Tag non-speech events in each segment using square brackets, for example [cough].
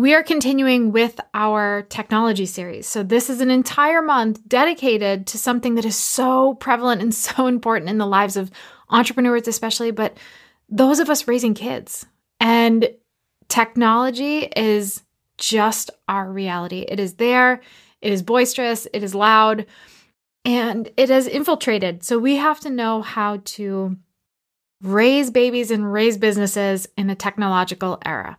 We are continuing with our technology series. So, this is an entire month dedicated to something that is so prevalent and [laughs] so important in the lives of entrepreneurs, especially, but those of us raising kids. And technology is just our reality. It is there, it is boisterous, it is loud, and it has infiltrated. So, we have to know how to raise babies and raise businesses in a technological era.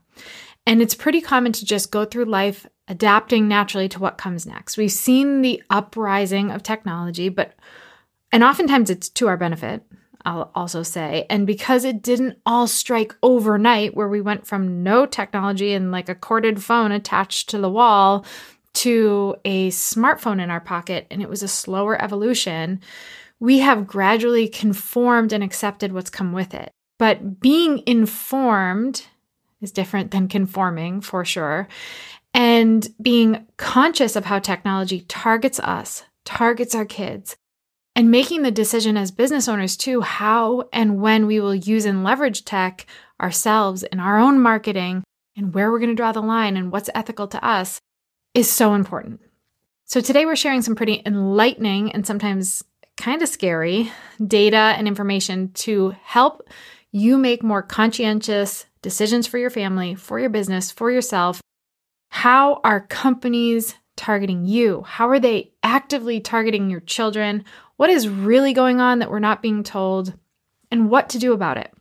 And it's pretty common to just go through life adapting naturally to what comes next. We've seen the uprising of technology, but, and oftentimes it's to our benefit, I'll also say. And because it didn't all strike overnight, where we went from no technology and like a corded phone attached to the wall to a smartphone in our pocket, and it was a slower evolution, we have gradually conformed and accepted what's come with it. But being informed is different than conforming for sure. And being conscious of how technology targets us, targets our kids, and making the decision as business owners too how and when we will use and leverage tech ourselves in our own marketing and where we're going to draw the line and what's ethical to us is so important. So, today we're sharing some pretty enlightening and sometimes kind of scary data and information to help you make more conscientious decisions for your family, for your business, for yourself. How are companies targeting you? How are they actively targeting your children? What is really going on that we're not being told? And what to do about it?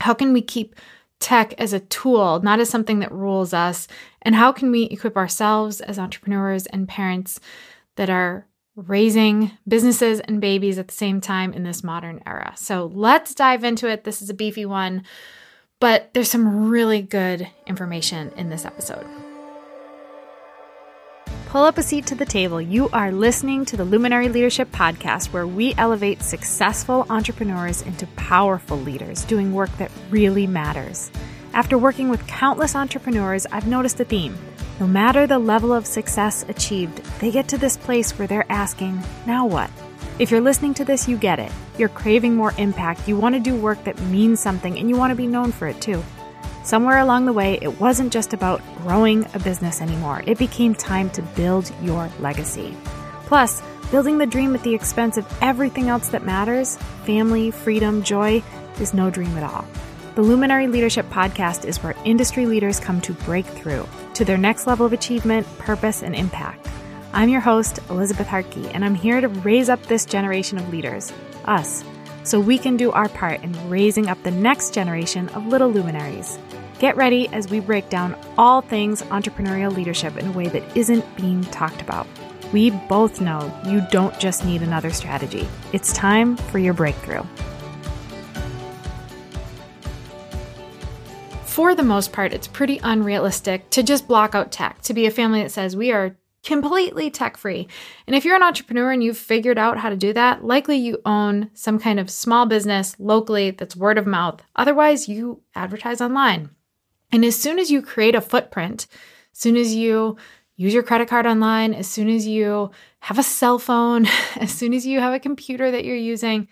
How can we keep tech as a tool, not as something that rules us? And how can we equip ourselves as entrepreneurs and parents that are raising businesses and babies at the same time in this modern era? So let's dive into it. This is a beefy one. But there's some really good information in this episode. Pull up a seat to the table. You are listening to the Luminary Leadership Podcast, where we elevate successful entrepreneurs into powerful leaders doing work that really matters. After working with countless entrepreneurs, I've noticed a theme. No matter the level of success achieved, they get to this place where they're asking, now what? If you're listening to this, you get it. You're craving more impact, you want to do work that means something, and you want to be known for it too. Somewhere along the way, it wasn't just about growing a business anymore, it became time to build your legacy. Plus, building the dream at the expense of everything else that matters family, freedom, joy is no dream at all. The Luminary Leadership Podcast is where industry leaders come to break through to their next level of achievement, purpose, and impact. I'm your host, Elizabeth Hartke, and I'm here to raise up this generation of leaders, us, so we can do our part in raising up the next generation of little luminaries. Get ready as we break down all things entrepreneurial leadership in a way that isn't being talked about. We both know you don't just need another strategy, it's time for your breakthrough. For the most part, it's pretty unrealistic to just block out tech, to be a family that says we are completely tech free. And if you're an entrepreneur and you've figured out how to do that, likely you own some kind of small business locally that's word of mouth. Otherwise, you advertise online. And as soon as you create a footprint, as soon as you use your credit card online, as soon as you have a cell phone, [laughs] as soon as you have a computer that you're using,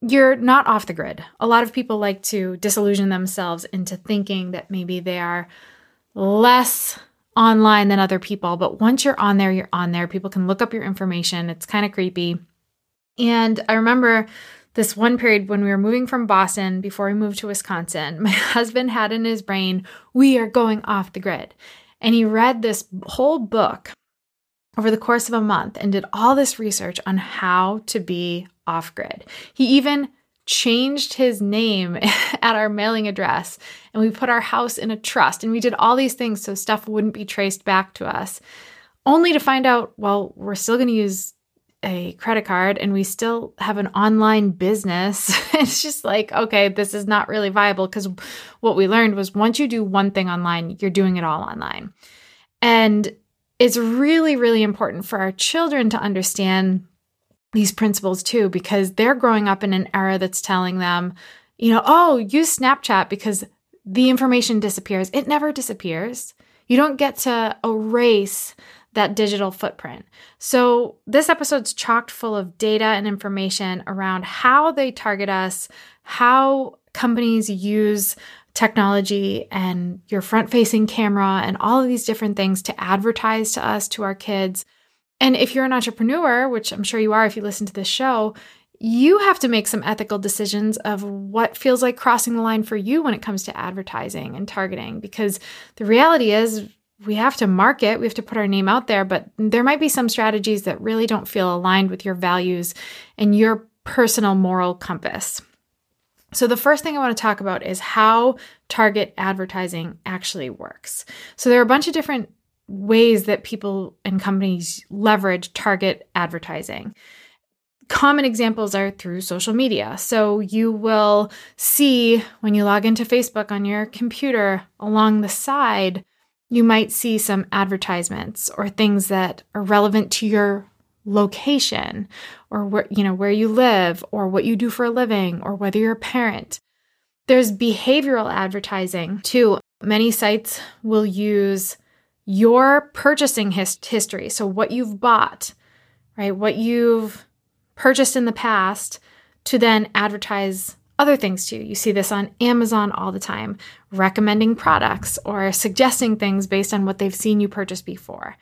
you're not off the grid. A lot of people like to disillusion themselves into thinking that maybe they are less online than other people. But once you're on there, you're on there. People can look up your information. It's kind of creepy. And I remember this one period when we were moving from Boston before we moved to Wisconsin, [laughs] my husband had in his brain, we are going off the grid. And he read this whole book over the course of a month and did all this research on how to be off grid. He even changed his name [laughs] at our mailing address and we put our house in a trust and we did all these things so stuff wouldn't be traced back to us only to find out well we're still going to use a credit card and we still have an online business. [laughs] It's just like okay this is not really viable because what we learned was once you do one thing online you're doing it all online. And it's really really important for our children to understand these principles too because they're growing up in an era that's telling them, you know, oh, use Snapchat because the information disappears. It never disappears. You don't get to erase that digital footprint. So, this episode's chocked full of data and information around how they target us, how companies use technology and your front facing camera and all of these different things to advertise to us, to our kids. And if you're an entrepreneur, which I'm sure you are if you listen to this show, you have to make some ethical decisions of what feels like crossing the line for you when it comes to advertising and targeting. Because the reality is, we have to market, we have to put our name out there, but there might be some strategies that really don't feel aligned with your values and your personal moral compass. So, the first thing I want to talk about is how target advertising actually works. So, there are a bunch of different ways that people and companies leverage target advertising. Common examples are through social media. So, you will see when you log into Facebook on your computer along the side, you might see some advertisements or things that are relevant to your location or where you know where you live or what you do for a living or whether you're a parent. There's behavioral advertising too. Many sites will use your purchasing his- history, so what you've bought, right? What you've purchased in the past to then advertise other things to you. You see this on Amazon all the time, recommending products or suggesting things based on what they've seen you purchase before.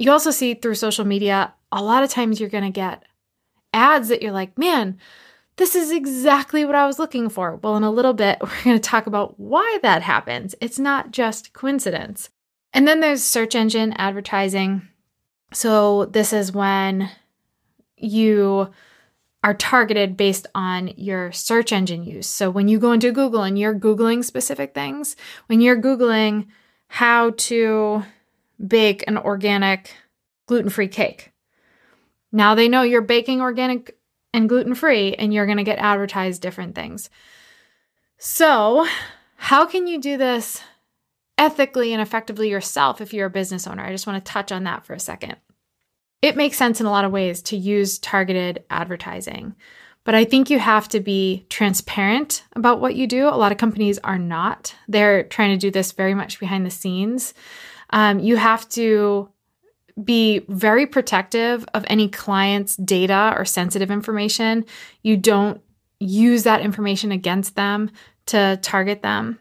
You also see through social media, a lot of times you're going to get ads that you're like, man, this is exactly what I was looking for. Well, in a little bit, [laughs] we're going to talk about why that happens. It's not just coincidence. And then there's search engine advertising. So, this is when you are targeted based on your search engine use. So, when you go into Google and you're Googling specific things, when you're Googling how to bake an organic gluten free cake. Now they know you're baking organic and gluten free, and you're going to get advertised different things. So, how can you do this ethically and effectively yourself if you're a business owner? I just want to touch on that for a second. It makes sense in a lot of ways to use targeted advertising, but I think you have to be transparent about what you do. A lot of companies are not. They're trying to do this very much behind the scenes. Um, you have to be very protective of any client's data or sensitive information. You don't use that information against them to target them.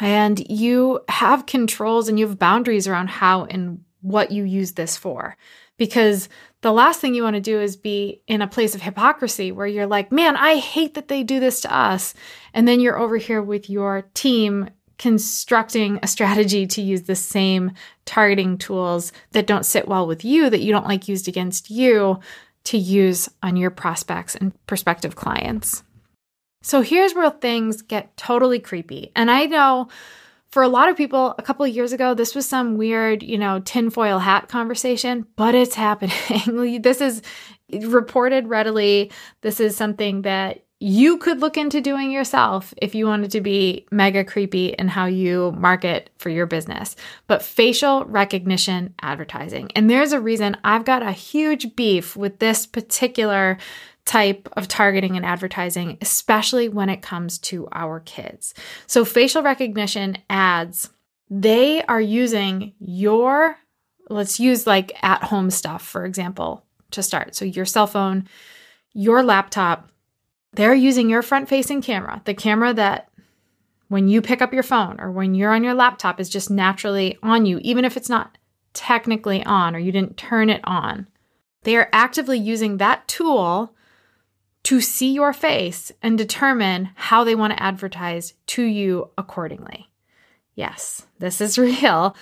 And you have controls and you have boundaries around how and what you use this for. Because the last thing you want to do is be in a place of hypocrisy where you're like, man, I hate that they do this to us. And then you're over here with your team constructing a strategy to use the same targeting tools that don't sit well with you, that you don't like used against you, to use on your prospects and prospective clients. So here's where things get totally creepy. And I know for a lot of people, a couple of years ago, this was some weird, you know, tinfoil hat conversation, but it's happening. [laughs] this is reported readily. This is something that you could look into doing yourself if you wanted to be mega creepy in how you market for your business. But facial recognition advertising. And there's a reason I've got a huge beef with this particular type of targeting and advertising, especially when it comes to our kids. So, facial recognition ads, they are using your, let's use like at home stuff, for example, to start. So, your cell phone, your laptop they're using your front facing camera, the camera that when you pick up your phone or when you're on your laptop is just naturally on you, even if it's not technically on or you didn't turn it on. They are actively using that tool to see your face and determine how they want to advertise to you accordingly. Yes, this is [laughs] real.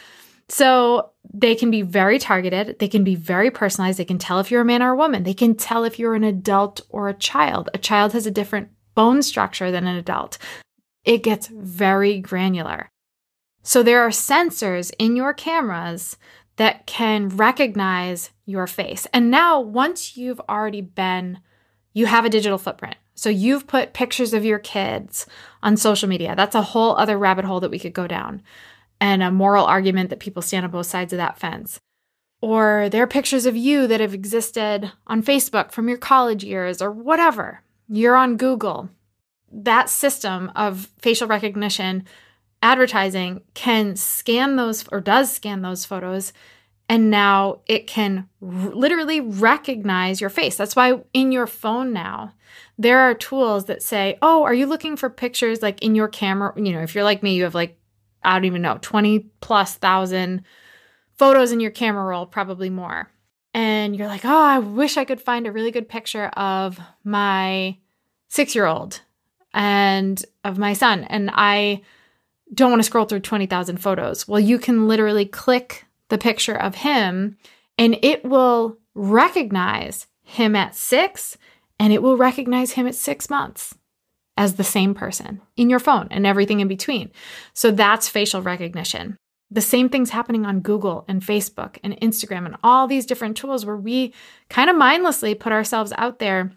So they can be very targeted. They can be very personalized. They can tell if you're a man or a woman. They can tell if you're an adult or a child. A child has a different bone structure than an adult. It gets very granular. So there are sensors in your cameras that can recognize your face. And now, once you've already been, you have a digital footprint. So you've put pictures of your kids on social media. That's a whole other rabbit hole that we could go down and a moral argument that people stand on both sides of that fence. Or there are pictures of you that have existed on Facebook from your college years or whatever. You're on Google. That system of facial recognition advertising can scan those or does scan those photos And now it can r- literally recognize your face. That's why in your phone now, there are tools that say, Oh, are you looking for pictures like in your camera? You know, if you're like me, you have like, I don't even know, 20 plus thousand photos in your camera roll, probably more. And you're like, Oh, I wish I could find a really good picture of my six year old and of my son. And I don't want to scroll through 20,000 photos. Well, you can literally click the picture of him and it will recognize him at six and it will recognize him at six months as the same person in your phone and everything in between. So that's facial recognition. The same thing's happening on Google and Facebook and Instagram and all these different tools where we kind of mindlessly put ourselves out there,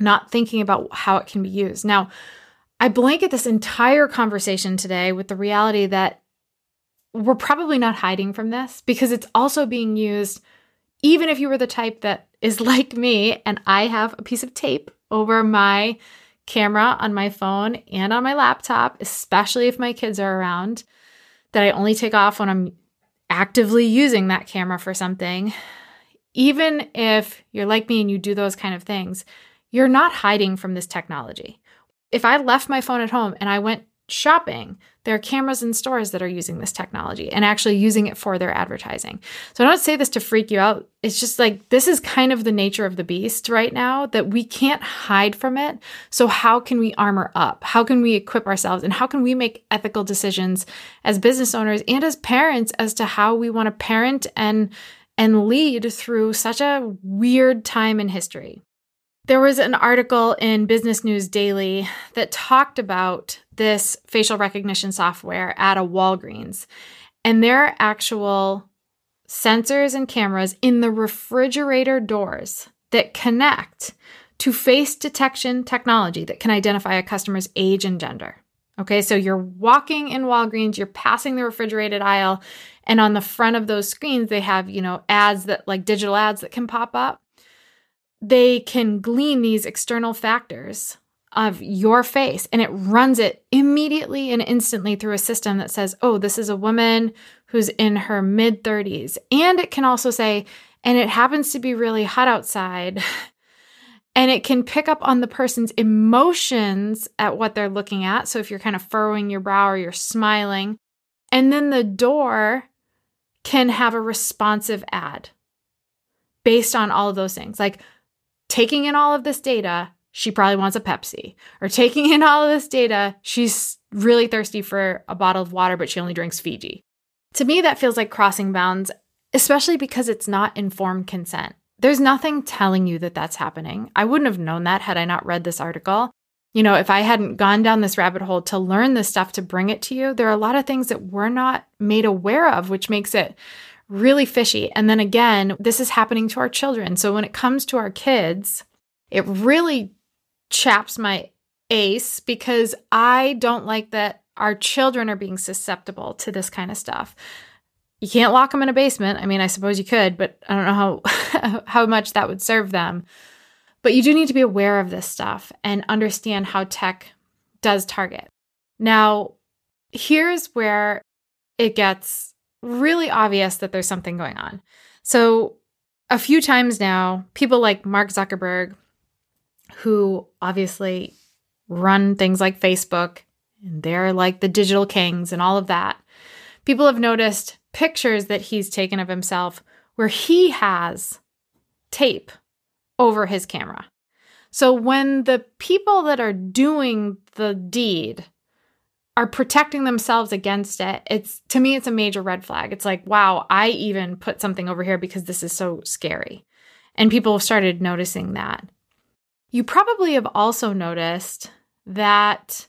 not thinking about how it can be used. Now, I blanket this entire conversation today with the reality that we're probably not hiding from this because it's also being used, even if you were the type that is [laughs] like me and I have a piece of tape over my camera on my phone and on my laptop, especially if my kids are around, that I only take off when I'm actively using that camera for something. Even if you're like me and you do those kind of things, you're not hiding from this technology if I left my phone at home and I went shopping, there are cameras in stores that are using this technology and actually using it for their advertising. So I don't say this to freak you out. It's just like this is kind of the nature of the beast right now that we can't hide from it. So how can we armor up? How can we equip ourselves and how can we make ethical decisions as business owners and as parents as to how we want to parent and and lead through such a weird time in history? There was an article in Business News Daily that talked about this facial recognition software at a Walgreens. And there are actual sensors and cameras in the refrigerator doors that connect to face detection technology that can identify a customer's age and gender. Okay, so you're walking in Walgreens, you're passing the refrigerated aisle, and on the front of those screens, they have, you know, ads that like digital ads that can pop up they can glean these external factors of your face and it runs it immediately and instantly through a system that says, oh, this is a woman who's in her mid 30s. And it can also say, and it happens to be really hot outside. [laughs] and it can pick up on the person's emotions at what they're looking at. So if you're kind of furrowing your brow or you're smiling, and then the door can have a responsive ad based on all of those things. Like, taking in all of this data, she probably wants a Pepsi. Or taking in all of this data, she's really thirsty for a bottle of water, but she only drinks Fiji. To me, that feels like crossing bounds, especially because it's not informed consent. There's nothing telling you that that's happening. I wouldn't have known that had I not read this article. You know, if I hadn't gone down this rabbit hole to learn this stuff to bring it to you, there are a lot of things that we're not made aware of, which makes it really fishy. And then again, this is happening to our children. So when it comes to our kids, it really chaps my ace because I don't like that our children are being susceptible to this kind of stuff. You can't lock them in a basement. I mean, I suppose you could, but I don't know how [laughs] how much that would serve them. But you do need to be aware of this stuff and understand how tech does target. Now, here's where it gets really obvious that there's something going on. So, a few times now, people like Mark Zuckerberg, who obviously run things like Facebook, and they're like the digital kings and all of that, people have noticed pictures that he's taken of himself where he has tape over his camera. So when the people that are doing the deed are protecting themselves against it, it's to me, it's a major red flag. It's like, wow, I even put something over here because this is so scary. And people have started noticing that. You probably have also noticed that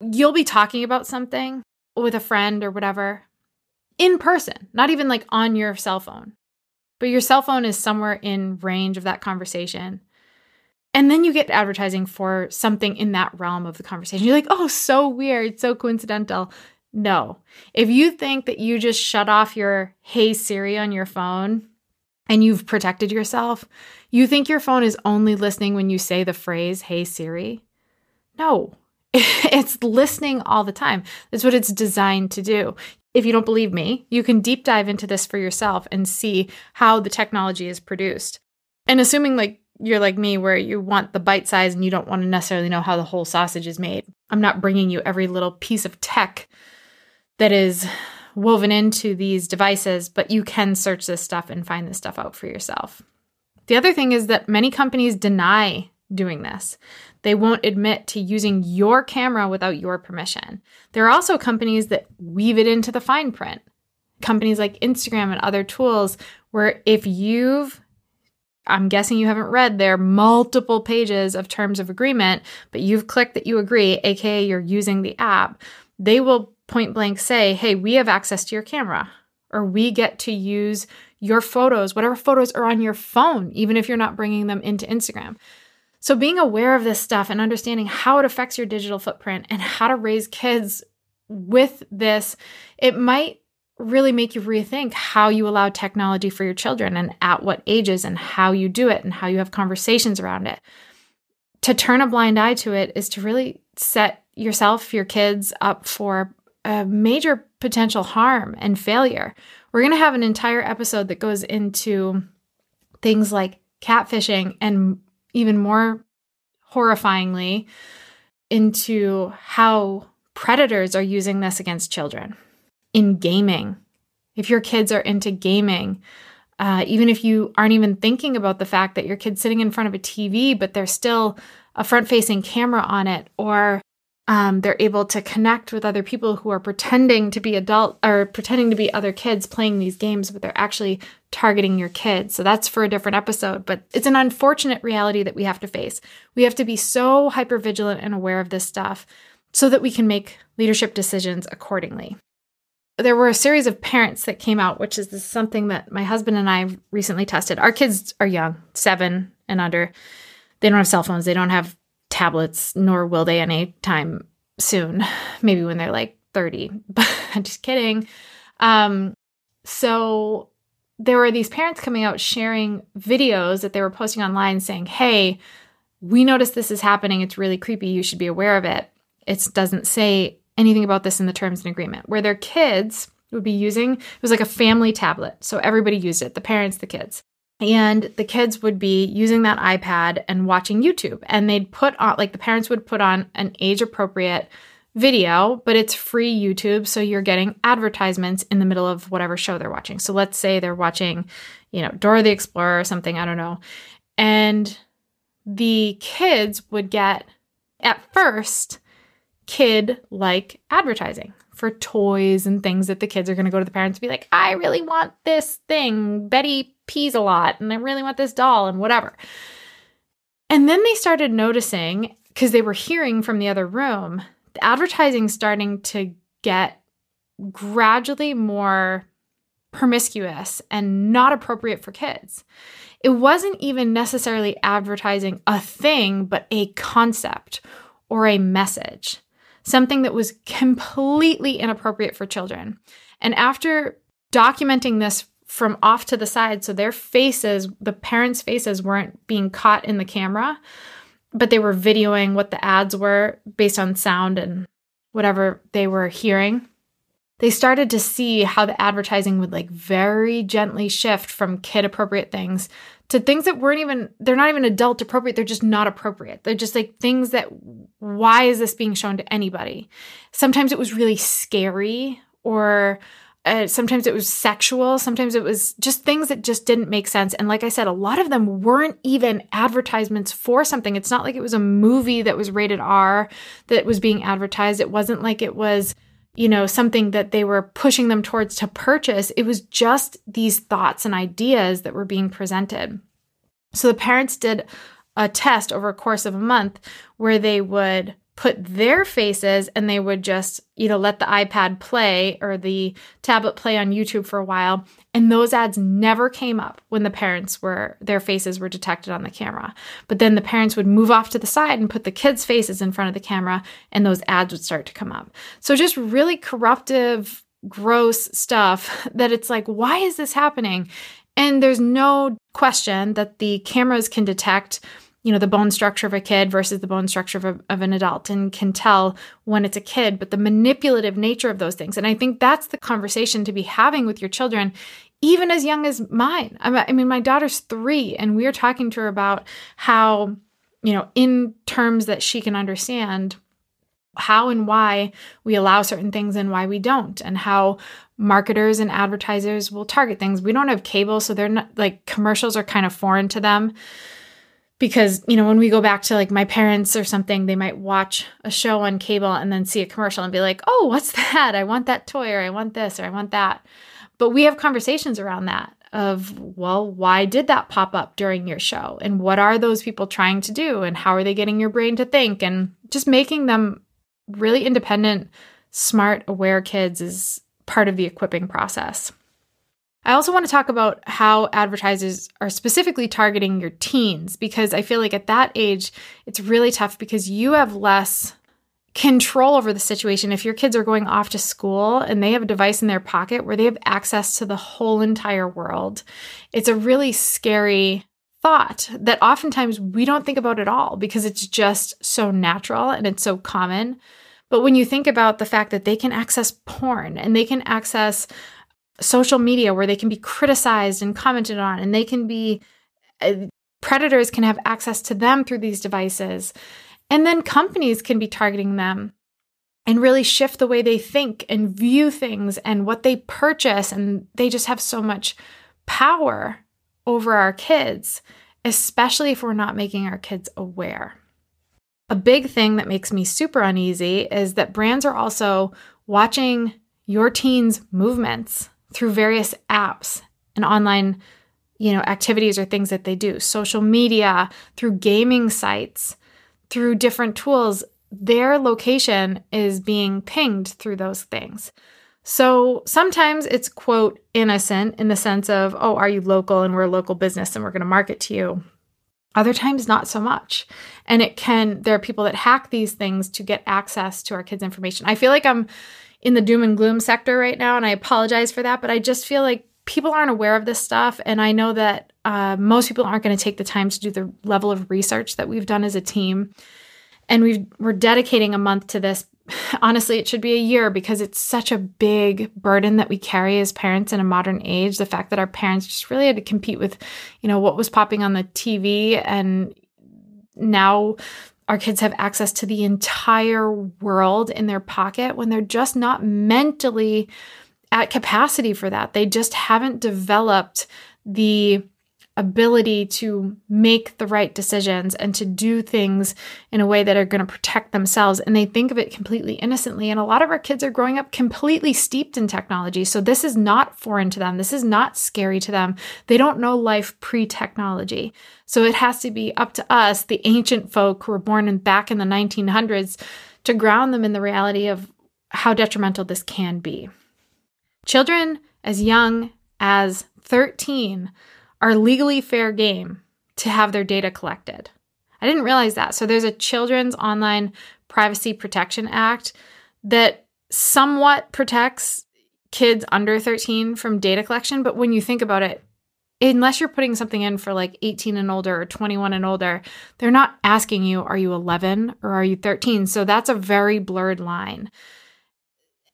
you'll be talking about something with a friend or whatever in person, not even like on your cell phone, but your cell phone is somewhere in range of that conversation. And then you get advertising for something in that realm of the conversation. You're like, oh, so weird, so coincidental. No. If you think that you just shut off your Hey Siri on your phone and you've protected yourself, you think your phone is only listening when you say the phrase Hey Siri. No, [laughs] it's listening all the time. That's what it's designed to do. If you don't believe me, you can deep dive into this for yourself and see how the technology is produced. And assuming like you're like me where you want the bite size and you don't want to necessarily know how the whole sausage is made. I'm not bringing you every little piece of tech that is woven into these devices, but you can search this stuff and find this stuff out for yourself. The other thing is that many companies deny doing this. They won't admit to using your camera without your permission. There are also companies that weave it into the fine print. Companies like Instagram and other tools where if you've I'm guessing you haven't read their multiple pages of terms of agreement, but you've clicked that you agree, aka you're using the app. They will point blank say, Hey, we have access to your camera, or we get to use your photos, whatever photos are on your phone, even if you're not bringing them into Instagram. So, being aware of this stuff and understanding how it affects your digital footprint and how to raise kids with this, it might really make you rethink how you allow technology for your children and at what ages and how you do it and how you have conversations around it. To turn a blind eye to it is to really set yourself, your kids up for a major potential harm and failure. We're going to have an entire episode that goes into things like catfishing and even more horrifyingly into how predators are using this against children in gaming. If your kids are into gaming, uh, even if you aren't even thinking about the fact that your kid's sitting in front of a TV, but there's still a front facing camera on it, or um, they're able to connect with other people who are pretending to be adult or pretending to be other kids playing these games, but they're actually targeting your kids. So that's for a different episode, but it's an unfortunate reality that we have to face. We have to be so hyper vigilant and aware of this stuff so that we can make leadership decisions accordingly there were a series of parents that came out, which is something that my husband and I recently tested. Our kids are young, seven and under. They don't have cell phones, they don't have tablets, nor will they anytime soon. [sighs] Maybe when they're like 30. [laughs] But I'm just kidding. Um, so there were these parents coming out sharing videos that they were posting online saying, Hey, we noticed this is happening. It's really creepy. You should be aware of it. It doesn't say anything about this in the terms and agreement, where their kids would be using it was like a family tablet. So everybody used it, the parents, the kids. And the kids would be using that iPad and watching YouTube. And they'd put on, like the parents would put on an age appropriate video, but it's free YouTube. So you're getting advertisements in the middle of whatever show they're watching. So let's say they're watching, you know, Dora the Explorer or something, I don't know. And the kids would get, at first, kid like advertising for toys and things that the kids are going to go to the parents and be like, I really want this thing. Betty pees a lot and I really want this doll and whatever. And then they started noticing, because they were hearing from the other room, the advertising starting to get gradually more promiscuous and not appropriate for kids. It wasn't even necessarily advertising a thing, but a concept or a message something that was completely inappropriate for children. And after documenting this from off to the side, so their faces, the parents' faces weren't being caught in the camera, but they were videoing what the ads were based on sound and whatever they were hearing. They started to see how the advertising would like very gently shift from kid appropriate things to things that weren't even they're not even adult appropriate they're just not appropriate. They're just like things that why is this being shown to anybody? Sometimes it was really scary or uh, sometimes it was sexual sometimes it was just things that just didn't make sense. And like i said a lot of them weren't even advertisements for something. It's not like it was a movie that was rated r that was being advertised. It wasn't like it was you know, something that they were pushing them towards to purchase. It was just these thoughts and ideas that were being presented. So the parents did a test over a course of a month where they would put their faces and they would just, know, let the iPad play or the tablet play on YouTube for a while. And those ads never came up when the parents were, their faces were detected on the camera. But then the parents would move off to the side and put the kids' faces in front of the camera and those ads would start to come up. So just really corruptive, gross stuff [laughs] that it's like, why is this happening? And there's no question that the cameras can detect you know the bone structure of a kid versus the bone structure of, a, of an adult and can tell when it's a kid but the manipulative nature of those things. And i think that's the conversation to be having with your children even as young as mine. I mean my daughter's three and we're talking to her about how you know in terms that she can understand how and why we allow certain things and why we don't and how marketers and advertisers will target things. We don't have cable so they're not like commercials are kind of foreign to them because you know when we go back to like my parents or something they might watch a show on cable and then see a commercial and be like oh what's [laughs] that? I want that toy or i want this or i want that. But we have conversations around that of well why did that pop up during your show? And what are those people trying to do? And how are they getting your brain to think? And just making them really independent smart aware kids is part of the equipping process I also want to talk about how advertisers are specifically targeting your teens because I feel like at that age, it's really tough because you have less control over the situation. If your kids are going off to school and they have a device in their pocket where they have access to the whole entire world, it's a really scary thought that oftentimes we don't think about at all because it's just so natural and it's so common. But when you think about the fact that they can access porn and they can access social media where they can be criticized and commented on, and they can be uh, predators can have access to them through these devices. And then companies can be targeting them and really shift the way they think and view things and what they purchase. And they just have so much power over our kids, especially if we're not making our kids aware. A big thing that makes me super uneasy is that brands are also watching your teens' movements through various apps and online you know activities or things that they do. Social media through gaming sites through different tools their location is being pinged through those things. So sometimes it's quote innocent in the sense of oh are you local and we're a local business and we're going to market to you. Other times not so much. And it can there are people that hack these things to get access to our kids information. I feel like i'm in the doom and gloom sector right now, and I apologize for that, but I just feel like people aren't aware of this stuff. And I know that uh, most people aren't going to take the time to do the level of research that we've done as a team. And we we're dedicating a month to this. [sighs] Honestly, it should be a year because it's such a big burden that we carry as parents in a modern age. The fact that our parents just really had to compete with, you know, what was popping on the TV and now our kids have access to the entire world in their pocket when they're just not mentally at capacity for that. They just haven't developed the ability to make the right decisions and to do things in a way that are going to protect themselves. And they think of it completely innocently. And a lot of our kids are growing up completely steeped in technology. So this is not foreign to them. This is not scary to them. They don't know life pre technology. So it has to be up to us, the ancient folk who were born in, back in the 1900s, to ground them in the reality of how detrimental this can be. Children as young as 13 are legally fair game to have their data collected. I didn't realize that. So there's a Children's Online Privacy Protection Act that somewhat protects kids under 13 from data collection. But when you think about it, unless you're putting something in for like 18 and older or 21 and older, they're not asking you, are you 11 or are you 13? So that's a very blurred line.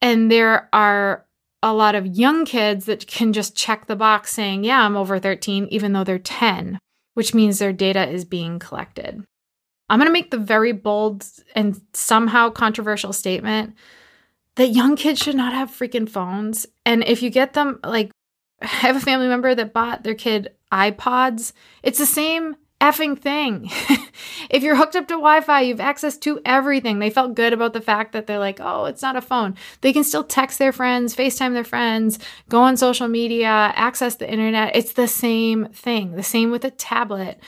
And there are a lot of young kids that can just check the box saying, yeah, I'm over 13, even though they're 10, which means their data is being collected. I'm going to make the very bold and somehow controversial statement that young kids should not have freaking phones. And if you get them, like, I have a family member that bought their kid iPods, it's the same effing thing. [laughs] if you're hooked up to Wi Fi, you have access to everything. They felt good about the fact that they're like, oh, it's not a phone. They can still text their friends, FaceTime their friends, go on social media, access the internet. It's the same thing. The same with a tablet.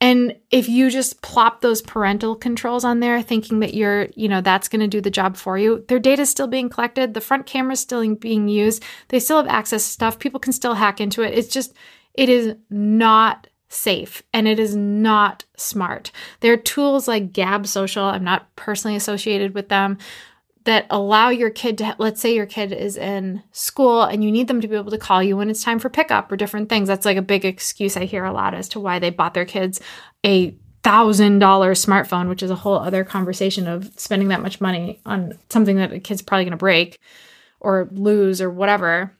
And if you just plop those parental controls on there, thinking that you're, you know, that's going to do the job for you, their data is still being collected. The front camera is still being used. They still have access to stuff. People can still hack into it. It's just, it is not safe and it is not smart. There are tools like Gab Social, I'm not personally associated with them, that allow your kid to, let's say your kid is in school and you need them to be able to call you when it's time for pickup or different things. That's like a big excuse I hear a lot as to why they bought their kids a thousand dollar smartphone, which is a whole other conversation of spending that much money on something that a kid's probably going to break or lose or whatever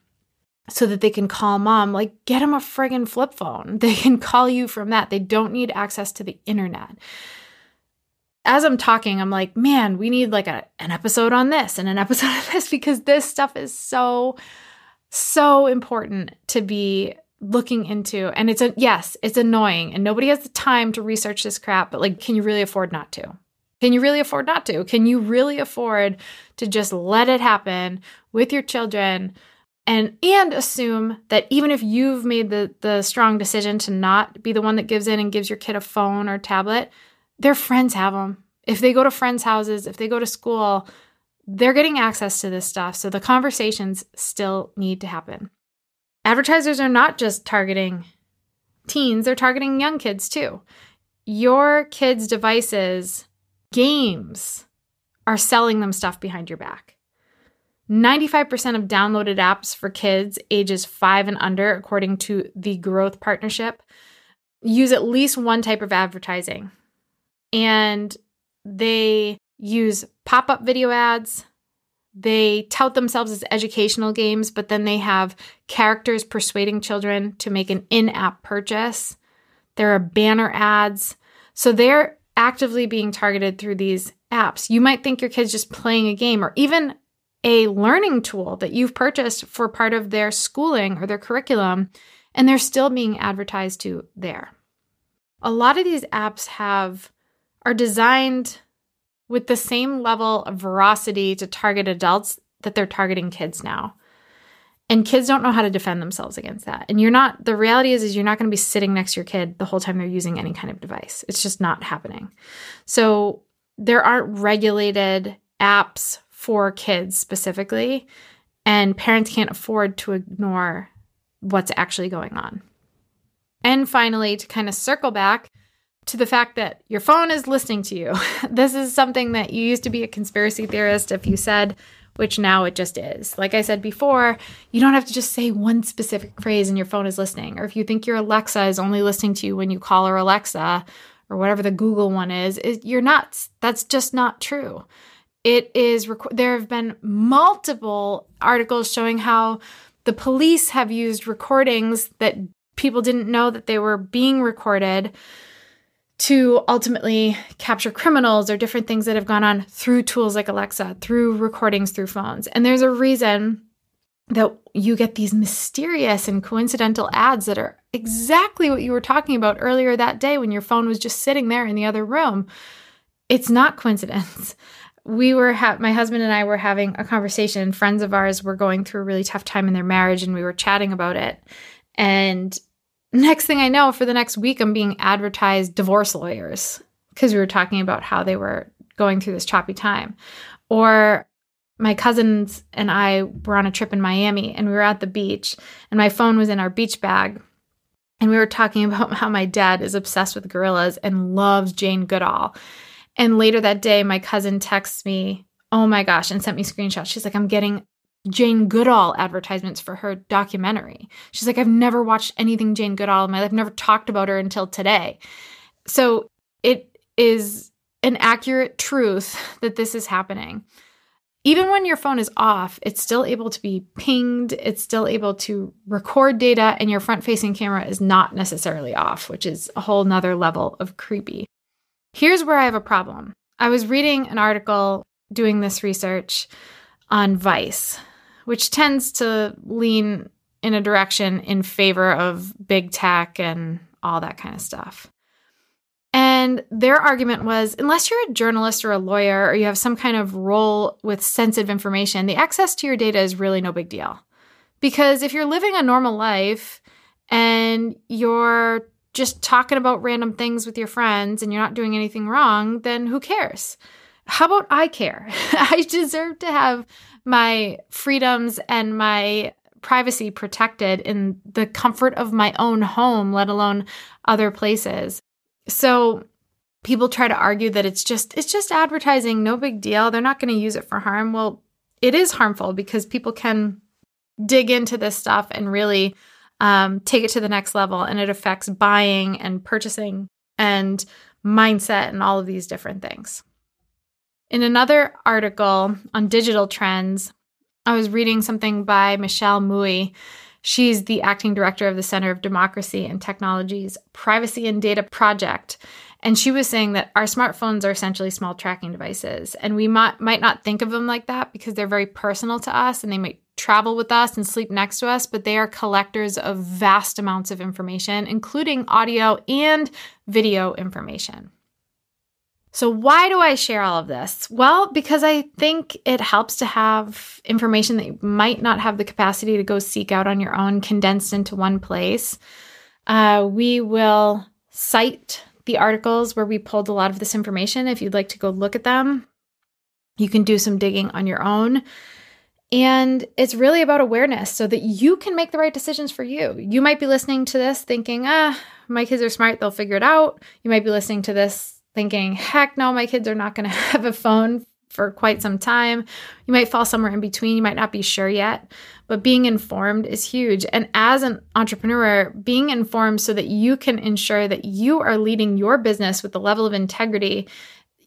so that they can call mom like get them a friggin' flip phone. [laughs] They can call you from that. They don't need access to the internet. As i'm talking i'm like man we need like a, an episode on this and an [laughs] episode on this because this stuff is so so important to be looking into. And it's a yes it's annoying and nobody has the time to research this crap but like can you really afford not to? Can you really afford not to? Can you really afford to just let it happen with your children and and assume that even if you've made the the strong decision to not be the one that gives in and gives your kid a phone or tablet their friends have them if they go to friends houses if they go to school they're getting access to this stuff so the conversations still need to happen Advertisers are not just targeting teens, they're targeting young kids too. Your kids' devices, games, are selling them stuff behind your back. 95% of downloaded apps for kids ages 5 and under, according to the Growth Partnership, use at least one type of advertising. And they use pop up video ads, they tout themselves as educational games, but then they have characters persuading children to make an in app purchase. There are banner ads. So they're actively being targeted through these apps. You might think your kid's just playing a game or even a learning tool that you've purchased for part of their schooling or their curriculum, and they're still being advertised to there. A lot of these apps have are designed with the same level of veracity to target adults that they're targeting kids now. And kids don't know how to defend themselves against that. And you're not the reality is is you're not going to be sitting next to your kid the whole time they're using any kind of device. It's just not happening. So there aren't regulated apps for kids specifically, and parents can't afford to ignore what's actually going on. And finally, to kind of circle back, to the fact that your phone is listening to you. [laughs] this is something that you used to be a conspiracy theorist if you said, which now it just is. Like I said before, you don't have to just say one specific phrase and your phone is listening. Or if you think your Alexa is only listening to you when you call her Alexa or whatever the Google one is, it, you're nuts. That's just not true. It is, there have been multiple articles showing how the police have used recordings that people didn't know that they were being recorded to ultimately capture criminals or different things that have gone on through tools like Alexa, through recordings through phones. And there's a reason that you get these mysterious and coincidental ads that are exactly what you were talking about earlier that day when your phone was just sitting there in the other room. It's not coincidence. We were ha- my husband and I were having a conversation. Friends of ours were going through a really tough time in their marriage and we were chatting about it. And Next thing I know, for the next week, I'm being advertised divorce lawyers because we were talking about how they were going through this choppy time. Or my cousins and I were on a trip in Miami and we were at the beach, and my phone was in our beach bag. And we were talking [laughs] about how my dad is obsessed with gorillas and loves Jane Goodall. And later that day, my cousin texts me, oh my gosh, and sent me screenshots. She's like, I'm getting Jane Goodall advertisements for her documentary. She's like, I've never watched anything Jane Goodall in my life, I've never talked about her until today. So it is an accurate truth that this is happening. Even when your phone is off, it's still able to be pinged, it's still able to record data, and your front facing camera is not necessarily off, which is a whole nother level of creepy. Here's where I have a problem. I was reading an article doing this research on Vice, which tends to lean in a direction in favor of big tech and all that kind of stuff. And their argument was unless you're a journalist or a lawyer or you have some kind of role with sensitive information, the access to your data is really no big deal. Because if you're living a normal life and you're just talking about random things with your friends and you're not doing anything wrong, then who cares? How about I care? [laughs] I deserve to have my freedoms and my privacy protected in the comfort of my own home, let alone other places. So people try to argue that it's just it's just advertising, no big deal. They're not going to use it for harm. Well, it is harmful because people can dig into this stuff and really um, take it to the next level, and it affects buying and purchasing and mindset and all of these different things. In another article on digital trends, I was reading something by Michelle Mui. She's the acting director of the Center of Democracy and Technology's Privacy and Data Project. And she was saying that our smartphones are essentially small tracking devices. And we might, might not think of them like that because they're very personal to us and they might travel with us and sleep next to us, but they are collectors of vast amounts of information, including audio and video information. So, why do I share all of this? Well, because I think it helps to have information that you might not have the capacity to go seek out on your own condensed into one place. Uh, we will cite the articles where we pulled a lot of this information if you'd like to go look at them. You can do some digging on your own. And it's really about awareness so that you can make the right decisions for you. You might be listening to this thinking, ah, my kids are smart, they'll figure it out. You might be listening to this thinking, heck no, my kids are not going [laughs] to have a phone for quite some time. You might fall somewhere in between. You might not be sure yet, but being informed is huge. And as an entrepreneur, being informed so that you can ensure that you are leading your business with the level of integrity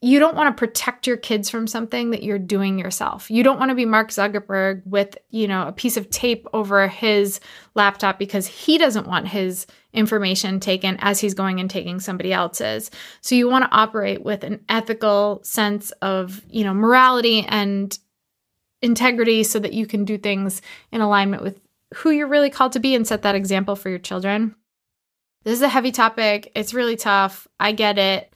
you don't want to protect your kids from something that you're doing yourself. You don't want to be Mark Zuckerberg with, you know, a piece of tape over his laptop because he doesn't want his information taken as he's going and taking somebody else's. So you want to operate with an ethical sense of, you know, morality and integrity so that you can do things in alignment with who you're really called to be and set that example for your children. This is a heavy topic. It's really tough. I get it.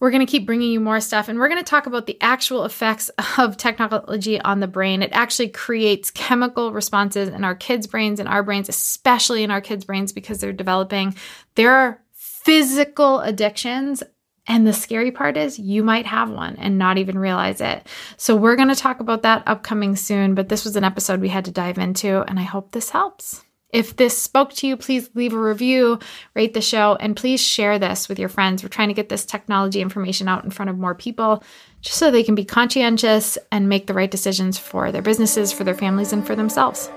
We're going to keep bringing you more stuff and we're going to talk about the actual effects [laughs] of technology on the brain. It actually creates chemical responses in our kids' brains and our brains, especially in our kids' brains because they're developing. There are physical addictions and the scary part is you might have one and not even realize it. So we're going to talk about that upcoming soon, but this was an episode we had to dive into and I hope this helps. If this spoke to you, please leave a review, rate the show, and please share this with your friends. We're trying to get this technology information out in front of more people just so they can be conscientious and make the right decisions for their businesses, for their families, and for themselves.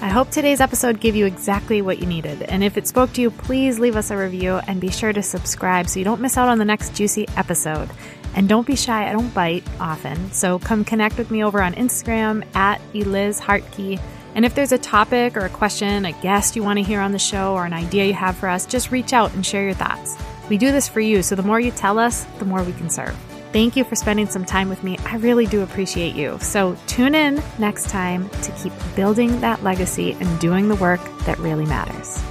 I hope today's episode gave you exactly what you needed. And if it spoke to you, please leave us a review and be sure to subscribe so you don't miss out on the next juicy episode. And don't be shy, I don't bite often. So come connect with me over on Instagram at Eliz Hartke and if there's a topic or a question, a guest you want to hear on the show, or an idea you have for us, just reach out and share your thoughts. We do this for you, so the more you tell us, the more we can serve. Thank you for spending some time with me. I really do appreciate you. So tune in next time to keep building that legacy and doing the work that really matters.